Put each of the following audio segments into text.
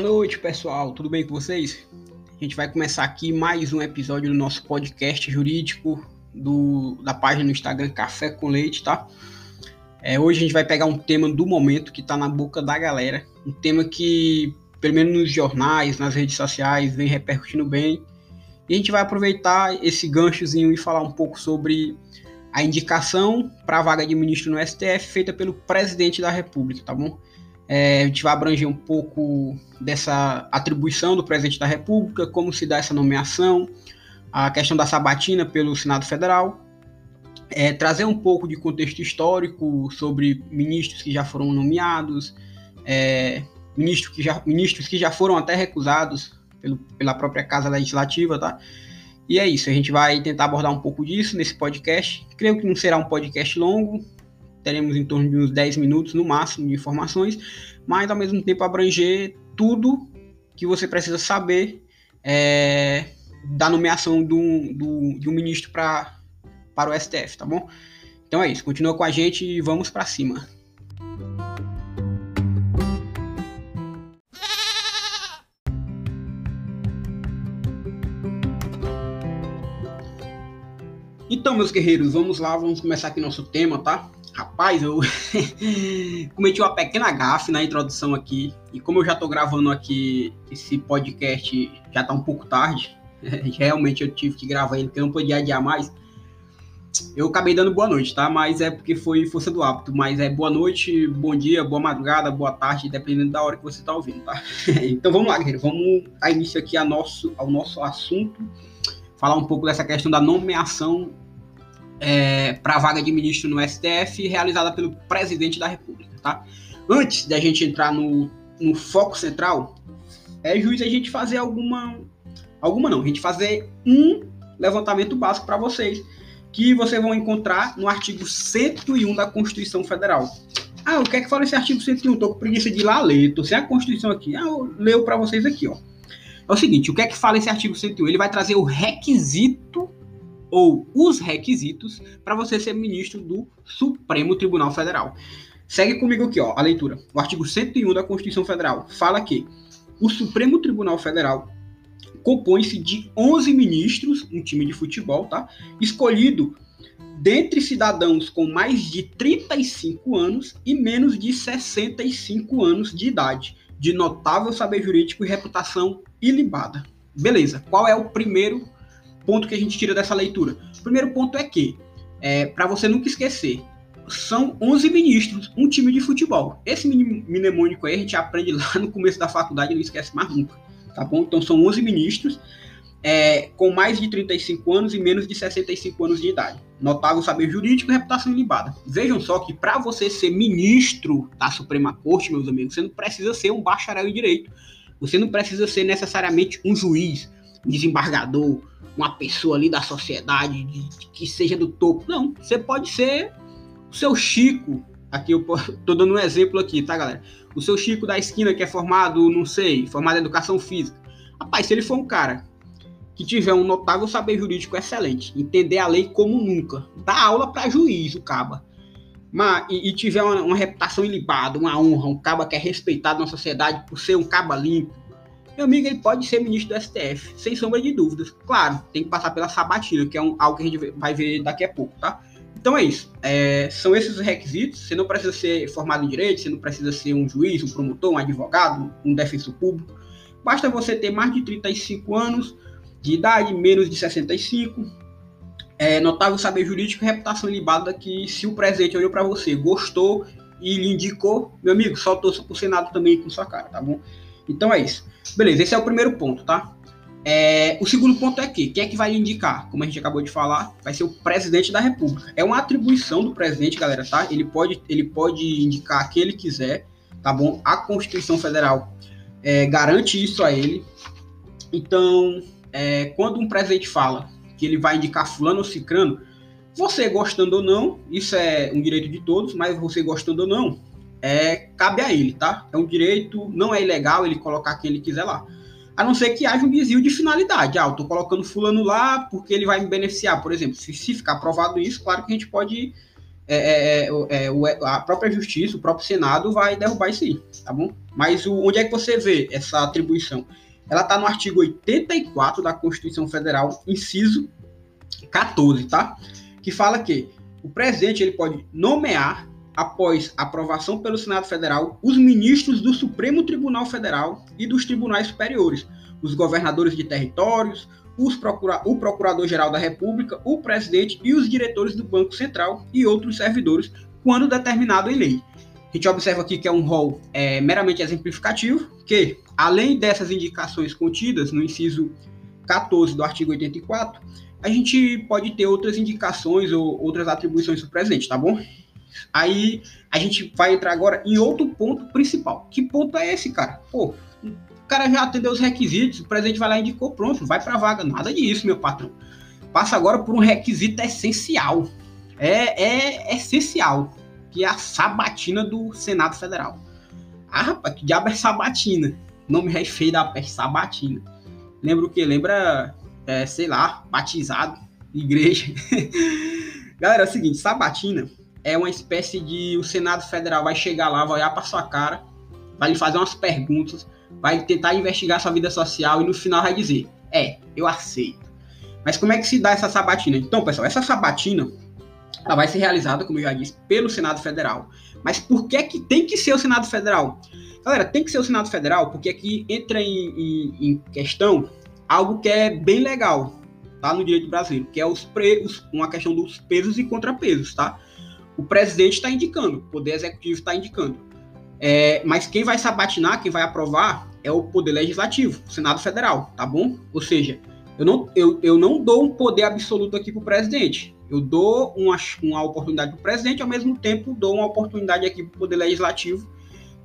Boa noite, pessoal. Tudo bem com vocês? A gente vai começar aqui mais um episódio do nosso podcast jurídico do, da página no Instagram Café com Leite, tá? É, hoje a gente vai pegar um tema do momento que tá na boca da galera, um tema que, pelo menos nos jornais, nas redes sociais, vem repercutindo bem. E a gente vai aproveitar esse ganchozinho e falar um pouco sobre a indicação para a vaga de ministro no STF feita pelo presidente da República, tá bom? É, a gente vai abranger um pouco dessa atribuição do presidente da República, como se dá essa nomeação, a questão da sabatina pelo Senado Federal, é, trazer um pouco de contexto histórico sobre ministros que já foram nomeados, é, ministros, que já, ministros que já foram até recusados pelo, pela própria Casa Legislativa, tá? E é isso, a gente vai tentar abordar um pouco disso nesse podcast. Creio que não será um podcast longo, teremos em torno de uns 10 minutos no máximo de informações, mas ao mesmo tempo abranger tudo que você precisa saber é, da nomeação do, do, de um ministro pra, para o STF, tá bom? Então é isso, continua com a gente e vamos para cima. Então, meus guerreiros, vamos lá, vamos começar aqui nosso tema, tá? Rapaz, eu cometi uma pequena gafe na introdução aqui, e como eu já tô gravando aqui esse podcast, já tá um pouco tarde, realmente eu tive que gravar ele, porque eu não podia adiar mais. Eu acabei dando boa noite, tá? Mas é porque foi força do hábito. Mas é boa noite, bom dia, boa madrugada, boa tarde, dependendo da hora que você tá ouvindo, tá? então vamos lá, guerreiro. Vamos dar início aqui a nosso, ao nosso assunto. Falar um pouco dessa questão da nomeação é, para a vaga de ministro no STF realizada pelo presidente da República, tá? Antes da gente entrar no, no foco central, é justo a gente fazer alguma. Alguma não, a gente fazer um levantamento básico para vocês, que vocês vão encontrar no artigo 101 da Constituição Federal. Ah, o que é que fala esse artigo 101? Tô com preguiça de ir lá ler, tô sem a Constituição aqui. Ah, eu leio para vocês aqui, ó. É o seguinte, o que é que fala esse artigo 101? Ele vai trazer o requisito ou os requisitos para você ser ministro do Supremo Tribunal Federal. Segue comigo aqui, ó, a leitura. O artigo 101 da Constituição Federal fala que o Supremo Tribunal Federal compõe-se de 11 ministros, um time de futebol, tá? Escolhido dentre cidadãos com mais de 35 anos e menos de 65 anos de idade, de notável saber jurídico e reputação ilibada. Beleza, qual é o primeiro ponto que a gente tira dessa leitura? O primeiro ponto é que, é, para você nunca esquecer, são 11 ministros, um time de futebol. Esse mnemônico aí a gente aprende lá no começo da faculdade e não esquece mais nunca, tá bom? Então são 11 ministros é, com mais de 35 anos e menos de 65 anos de idade. Notável saber jurídico e reputação ilibada. Vejam só que para você ser ministro da Suprema Corte, meus amigos, você não precisa ser um bacharel em direito. Você não precisa ser necessariamente um juiz, desembargador, uma pessoa ali da sociedade de, que seja do topo. Não, você pode ser o seu Chico. Aqui eu tô dando um exemplo aqui, tá, galera? O seu Chico da esquina que é formado, não sei, formado em educação física. Rapaz, se ele for um cara que tiver um notável saber jurídico excelente, entender a lei como nunca, dá aula para juiz, o caba. Mas, e, e tiver uma, uma, reputação ilibada, uma honra, um caba que é respeitado na sociedade por ser um caba limpo, meu amigo, ele pode ser ministro do STF, sem sombra de dúvidas. Claro, tem que passar pela sabatina, que é um, algo que a gente vai ver daqui a pouco, tá? Então é isso. É, são esses os requisitos. Você não precisa ser formado em direito, você não precisa ser um juiz, um promotor, um advogado, um defensor público. Basta você ter mais de 35 anos de idade, menos de 65. É, notável saber jurídico e reputação libada que se o presidente olhou para você, gostou e lhe indicou, meu amigo, só torça pro Senado também com sua cara, tá bom? Então é isso. Beleza, esse é o primeiro ponto, tá? É, o segundo ponto é que quem é que vai indicar? Como a gente acabou de falar, vai ser o presidente da República. É uma atribuição do presidente, galera, tá? Ele pode, ele pode indicar quem ele quiser, tá bom? A Constituição Federal é, garante isso a ele. Então, é, quando um presidente fala que ele vai indicar fulano ou cicrano, você gostando ou não, isso é um direito de todos, mas você gostando ou não, é, cabe a ele, tá? É um direito, não é ilegal ele colocar quem ele quiser lá. A não ser que haja um desvio de finalidade. Ah, eu tô colocando fulano lá porque ele vai me beneficiar, por exemplo. Se, se ficar aprovado isso, claro que a gente pode é, é, é, é a própria justiça, o próprio Senado vai derrubar isso aí, tá bom? Mas o, onde é que você vê essa atribuição? Ela está no artigo 84 da Constituição Federal, inciso 14, tá? Que fala que o presidente ele pode nomear, após aprovação pelo Senado Federal, os ministros do Supremo Tribunal Federal e dos tribunais superiores, os governadores de territórios, procura o Procurador-Geral da República, o presidente e os diretores do Banco Central e outros servidores, quando determinado em lei. A gente observa aqui que é um rol é, meramente exemplificativo, que, além dessas indicações contidas no inciso 14 do artigo 84, a gente pode ter outras indicações ou outras atribuições do presidente, tá bom? Aí a gente vai entrar agora em outro ponto principal. Que ponto é esse, cara? Pô, o cara já atendeu os requisitos, o presidente vai lá e indicou, pronto, vai para vaga. Nada disso, meu patrão. Passa agora por um requisito essencial. É, é essencial, que é a sabatina do Senado Federal. Ah, rapaz, que diabo é sabatina? Nome rei feio da peste, sabatina. Lembra o quê? Lembra é, sei lá, batizado, igreja. Galera, é o seguinte, sabatina é uma espécie de o Senado Federal vai chegar lá, vai olhar para sua cara, vai lhe fazer umas perguntas, vai tentar investigar sua vida social e no final vai dizer: "É, eu aceito". Mas como é que se dá essa sabatina? Então, pessoal, essa sabatina ela vai ser realizada, como eu já disse, pelo Senado Federal. Mas por que que tem que ser o Senado Federal? Galera, tem que ser o Senado Federal porque aqui entra em, em, em questão algo que é bem legal, tá? No direito brasileiro, que é os preços, uma questão dos pesos e contrapesos, tá? O presidente está indicando, o poder executivo está indicando. É, mas quem vai sabatinar, quem vai aprovar, é o poder legislativo, o Senado Federal, tá bom? Ou seja, eu não, eu, eu não dou um poder absoluto aqui para o presidente. Eu dou uma, uma oportunidade para o presidente, ao mesmo tempo dou uma oportunidade aqui para o poder legislativo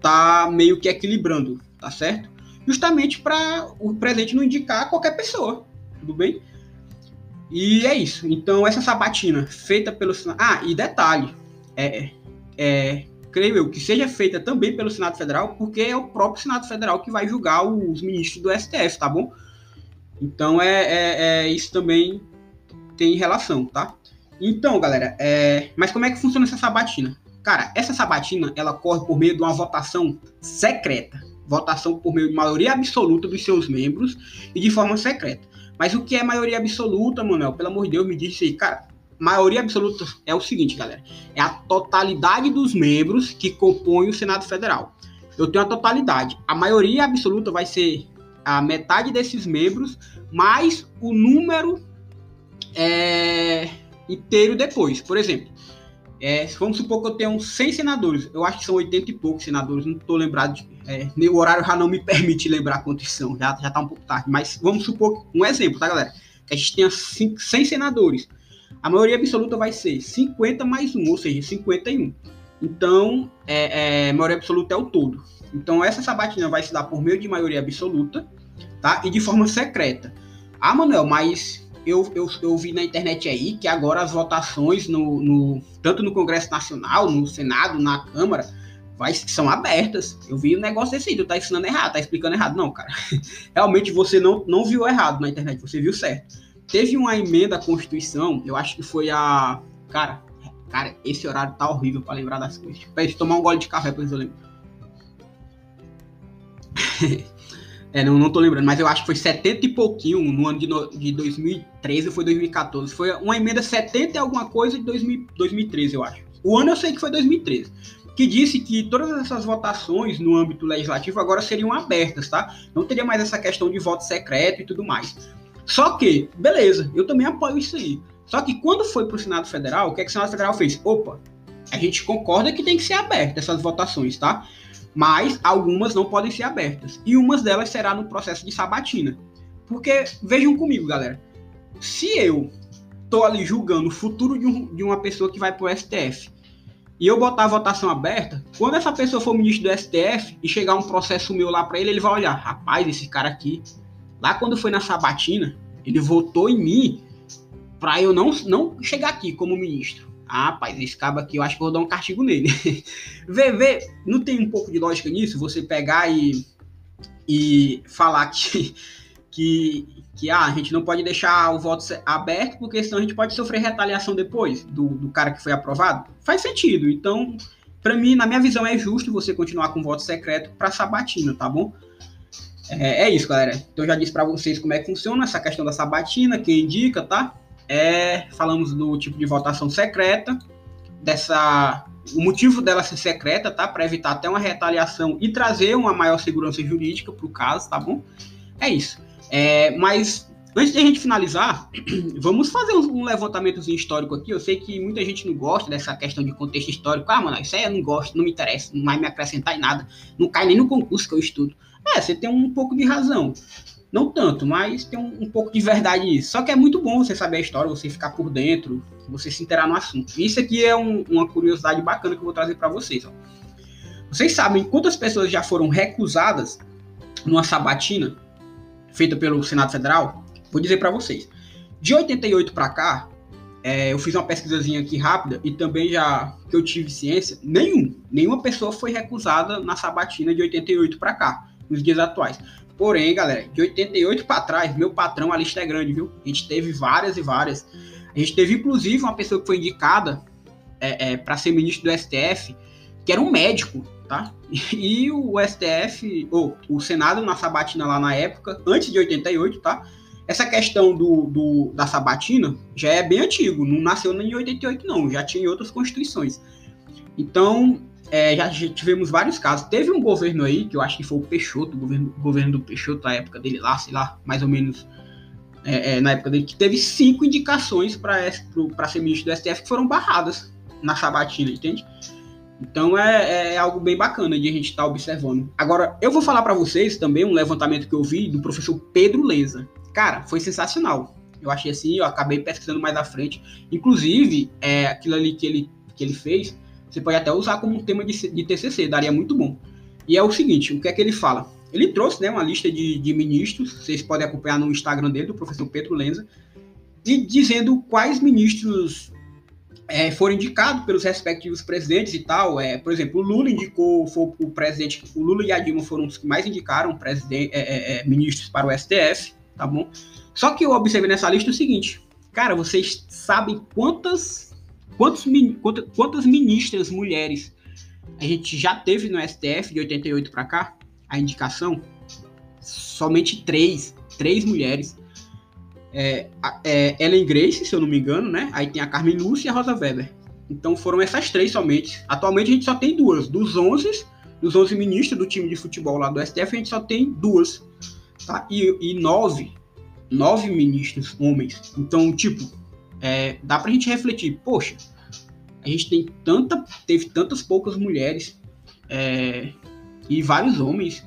tá meio que equilibrando, tá certo? justamente para o presidente não indicar qualquer pessoa, tudo bem? E é isso. Então, essa sabatina feita pelo Senado. Ah, e detalhe: é, é, creio eu que seja feita também pelo Senado Federal, porque é o próprio Senado Federal que vai julgar os ministros do STF, tá bom? Então, é, é, é isso também tem relação, tá? Então, galera, é, mas como é que funciona essa sabatina? Cara, essa sabatina ela corre por meio de uma votação secreta votação por meio de maioria absoluta dos seus membros e de forma secreta. Mas o que é maioria absoluta, Manuel? Pelo amor de Deus, me diz aí, cara. Maioria absoluta é o seguinte, galera. É a totalidade dos membros que compõem o Senado Federal. Eu tenho a totalidade. A maioria absoluta vai ser a metade desses membros, mais o número é, inteiro depois. Por exemplo, é, vamos supor que eu tenho 100 senadores. Eu acho que são 80 e poucos senadores, não estou lembrado. É, meu horário já não me permite lembrar quantos são, já, já tá um pouco tarde. Mas vamos supor, um exemplo, tá, galera? Que a gente tenha 100 senadores. A maioria absoluta vai ser 50 mais 1, ou seja, 51. Então, é, é, maioria absoluta é o todo. Então, essa sabatina vai se dar por meio de maioria absoluta, tá? E de forma secreta. Ah, Manuel, mas eu, eu, eu vi na internet aí que agora as votações, no, no, tanto no Congresso Nacional, no Senado, na Câmara, vai, são abertas. Eu vi um negócio desse aí, tu tá ensinando errado, tá explicando errado. Não, cara. Realmente você não, não viu errado na internet, você viu certo. Teve uma emenda à Constituição, eu acho que foi a. Cara, cara, esse horário tá horrível para lembrar das coisas. Pede tomar um gole de café, pra eu lembro. É, não, não tô lembrando, mas eu acho que foi 70 e pouquinho no ano de, no, de 2013 ou foi 2014. Foi uma emenda 70 e alguma coisa de 2000, 2013, eu acho. O ano eu sei que foi 2013. Que disse que todas essas votações no âmbito legislativo agora seriam abertas, tá? Não teria mais essa questão de voto secreto e tudo mais. Só que, beleza, eu também apoio isso aí. Só que quando foi para o Senado Federal, o que, é que o Senado Federal fez? Opa, a gente concorda que tem que ser aberta essas votações, tá? Mas algumas não podem ser abertas. E umas delas será no processo de sabatina. Porque, vejam comigo, galera, se eu tô ali julgando o futuro de, um, de uma pessoa que vai pro STF e eu botar a votação aberta, quando essa pessoa for ministro do STF e chegar um processo meu lá para ele, ele vai olhar, rapaz, esse cara aqui, lá quando foi na sabatina, ele votou em mim para eu não, não chegar aqui como ministro. Ah, rapaz, esse cabo aqui eu acho que vou dar um castigo nele. vê, vê, não tem um pouco de lógica nisso? Você pegar e, e falar que, que, que ah, a gente não pode deixar o voto aberto, porque senão a gente pode sofrer retaliação depois do, do cara que foi aprovado. Faz sentido. Então, para mim, na minha visão, é justo você continuar com voto secreto para sabatina, tá bom? É, é, isso, galera. Então, já disse para vocês como é que funciona essa questão da sabatina, quem indica, tá? É, falamos do tipo de votação secreta, dessa o motivo dela ser secreta, tá? Para evitar até uma retaliação e trazer uma maior segurança jurídica para o caso, tá bom? É isso. É, mas antes de a gente finalizar, vamos fazer um, levantamento histórico aqui. Eu sei que muita gente não gosta dessa questão de contexto histórico. Ah, mano, isso aí eu não gosto, não me interessa, não vai me acrescentar em nada. Não cai nem no concurso que eu estudo. É, você tem um pouco de razão. Não tanto, mas tem um, um, pouco de verdade nisso. Só que é muito bom você saber a história, você ficar por dentro, você se interar no assunto. Isso aqui é um, uma curiosidade bacana que eu vou trazer para vocês. Ó. Vocês sabem quantas pessoas já foram recusadas numa sabatina feita pelo Senado Federal? Vou dizer para vocês. De 88 para cá, é, eu fiz uma pesquisazinha aqui rápida e também já que eu tive ciência, nenhum, nenhuma pessoa foi recusada na sabatina de 88 para cá, nos dias atuais. Porém, galera, de 88 para trás, meu patrão, a lista é grande, viu? A gente teve várias e várias. A gente teve, inclusive, uma pessoa que foi indicada é, é, para ser ministro do STF, que era um médico, tá? E o STF, ou o Senado na sabatina lá na época, antes de 88, tá? Essa questão do, do, da sabatina já é bem antigo, não nasceu nem em 88, não, já tinha em outras constituições. Então, é, já tivemos vários casos. Teve um governo aí, que eu acho que foi o Peixoto, o governo, governo do Peixoto, na época dele lá, sei lá, mais ou menos é, é, na época dele, que teve cinco indicações para ser ministro do STF que foram barradas na sabatina, entende? Então é, é algo bem bacana de a gente estar tá observando. Agora, eu vou falar para vocês também um levantamento que eu vi do professor Pedro Leza. Cara, foi sensacional. Eu achei assim, eu acabei pesquisando mais à frente. Inclusive, é, aquilo ali que ele, que ele fez você pode até usar como um tema de, de TCC, daria muito bom. E é o seguinte, o que é que ele fala? Ele trouxe né, uma lista de, de ministros, vocês podem acompanhar no Instagram dele, do professor Pedro Lenza, e dizendo quais ministros é, foram indicados pelos respectivos presidentes e tal. É, por exemplo, o Lula indicou, foi o presidente, o Lula e a Dilma foram os que mais indicaram é, é, é ministros para o STF, tá bom? Só que eu observei nessa lista o seguinte, cara, vocês sabem quantas Quantos, quantas ministras mulheres a gente já teve no STF de 88 para cá? A indicação? Somente três. Três mulheres. É, é, Ellen Grace, se eu não me engano, né? Aí tem a Carmen Lúcia e a Rosa Weber. Então foram essas três somente. Atualmente a gente só tem duas. Dos 11, dos 11 ministros do time de futebol lá do STF, a gente só tem duas. Tá? E, e nove, nove ministros homens. Então, tipo, é, dá pra gente refletir, poxa, a gente tem tanta, teve tantas poucas mulheres é, e vários homens.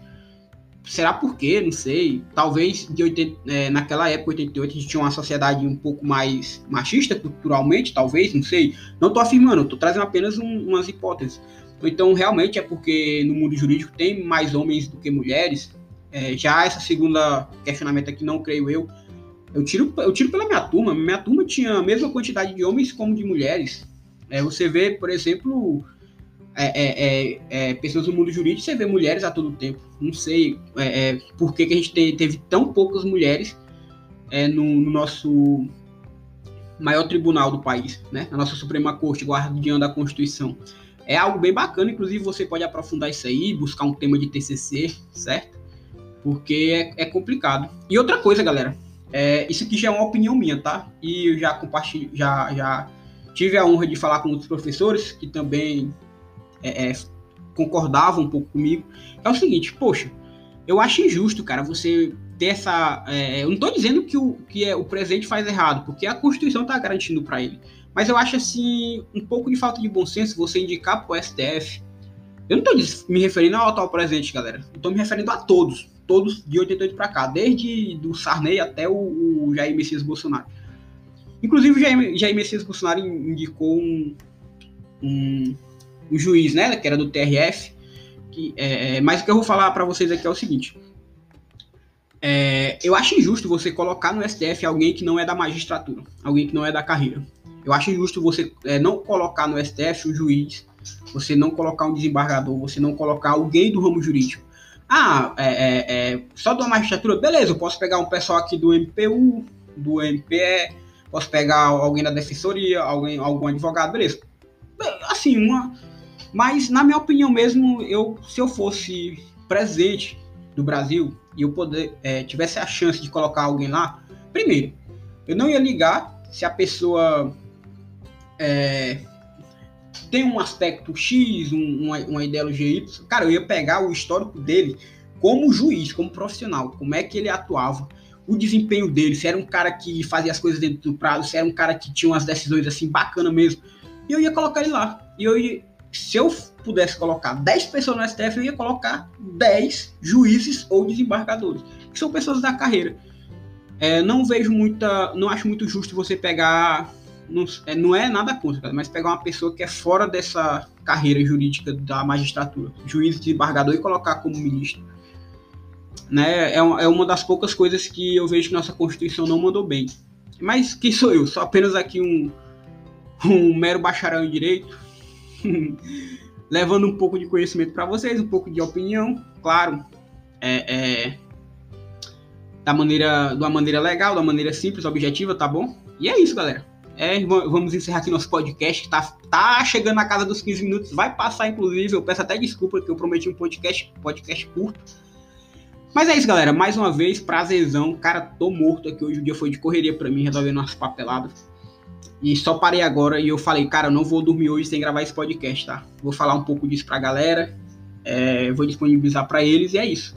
Será por quê? Não sei. Talvez de 80, é, naquela época, 88, a gente tinha uma sociedade um pouco mais machista culturalmente, talvez, não sei. Não estou afirmando, estou trazendo apenas um, umas hipóteses. Então, realmente é porque no mundo jurídico tem mais homens do que mulheres. É, já essa segunda questionamento aqui, não creio eu, eu tiro, eu tiro pela minha turma. Minha turma tinha a mesma quantidade de homens como de mulheres. É, você vê, por exemplo, é, é, é, é pessoas no mundo jurídico, você vê mulheres a todo tempo. Não sei é, por que, que a gente te, teve tão poucas mulheres no, no, nosso maior tribunal do país, né? Na nossa Suprema Corte, guardiã da Constituição. É algo bem bacana, inclusive você pode aprofundar isso aí, buscar um tema de TCC, certo? Porque é, complicado. E outra coisa, galera, é, isso aqui já é uma opinião minha, tá? E eu já compartilho, já, já tive a honra de falar com outros professores que também é, é, concordavam um pouco comigo. É o seguinte, poxa, eu acho injusto, cara, você ter essa. É, eu não estou dizendo que o que é, o presidente faz errado, porque a Constituição está garantindo para ele. Mas eu acho assim um pouco de falta de bom senso você indicar para o STF. Eu não estou me referindo ao atual presidente, galera. Estou me referindo a todos todos de 88 para cá, desde do Sarney até o, o Jair Messias Bolsonaro. Inclusive, o Jair, Jair Messias Bolsonaro indicou um, um, um, juiz, né, que era do TRF, que, é, é, mas o que eu vou falar para vocês aqui é o seguinte. É, eu acho injusto você colocar no STF alguém que não é da magistratura, alguém que não é da carreira. Eu acho injusto você é, não colocar no STF um juiz, você não colocar um desembargador, você não colocar alguém do ramo jurídico Ah, é, é, é, só de uma magistratura, beleza, eu posso pegar um pessoal aqui do MPU, do MPE, posso pegar alguém da defensoria, alguém, algum advogado, beleza. Assim, uma. Mas, na minha opinião mesmo, eu, se eu fosse presidente do Brasil e eu poder, é, tivesse a chance de colocar alguém lá, primeiro, eu não ia ligar se a pessoa é, tem um aspecto X, um, uma, uma ideologia Y, cara, eu ia pegar o histórico dele como juiz, como profissional, como é que ele atuava, o desempenho dele, se era um cara que fazia as coisas dentro do prazo, se era um cara que tinha umas decisões assim bacana mesmo, e eu ia colocar ele lá. E eu ia, se eu pudesse colocar 10 pessoas no STF, eu ia colocar 10 juízes ou desembargadores, que são pessoas da carreira. É, não vejo muita, não acho muito justo você pegar não é, não é nada contra, mas pegar uma pessoa que é fora dessa carreira jurídica da magistratura, juiz de embargador, e colocar como ministro. Né, é, uma, é uma das poucas coisas que eu vejo que nossa Constituição não mandou bem. Mas quem sou eu? Sou apenas aqui um, um mero bacharel em direito, levando um pouco de conhecimento para vocês, um pouco de opinião, claro, é, é, da maneira, de uma maneira legal, da maneira simples, objetiva, tá bom? E é isso, galera. É, vamos encerrar aqui nosso podcast. Tá, tá chegando na casa dos 15 minutos. Vai passar, inclusive. Eu peço até desculpa que eu prometi um podcast, podcast curto. Mas é isso, galera. Mais uma vez, prazerzão. Cara, tô morto aqui. Hoje o dia foi de correria para mim, resolvendo umas papeladas. E só parei agora e eu falei, cara, não vou dormir hoje sem gravar esse podcast, tá? Vou falar um pouco disso pra galera. É, vou disponibilizar para eles e é isso.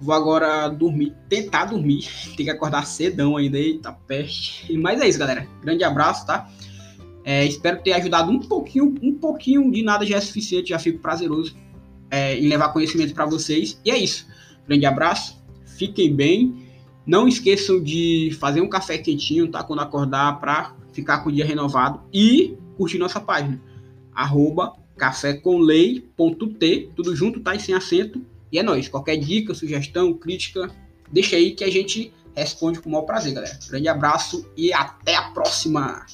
Vou agora dormir, tentar dormir. Tem que acordar cedão ainda, eita peste. Mas é isso, galera. Grande abraço, tá? É, espero ter ajudado um pouquinho, um pouquinho de nada já é suficiente, já fico prazeroso é, em levar conhecimento para vocês. E é isso. Grande abraço, fiquem bem. Não esqueçam de fazer um café quentinho, tá? Quando acordar, para ficar com o dia renovado. E curtir nossa página, arroba cafécomlei.t, tudo junto, tá? E sem acento. É nóis. Qualquer dica, sugestão, crítica, deixa aí que a gente responde com o maior prazer, galera. Grande abraço e até a próxima!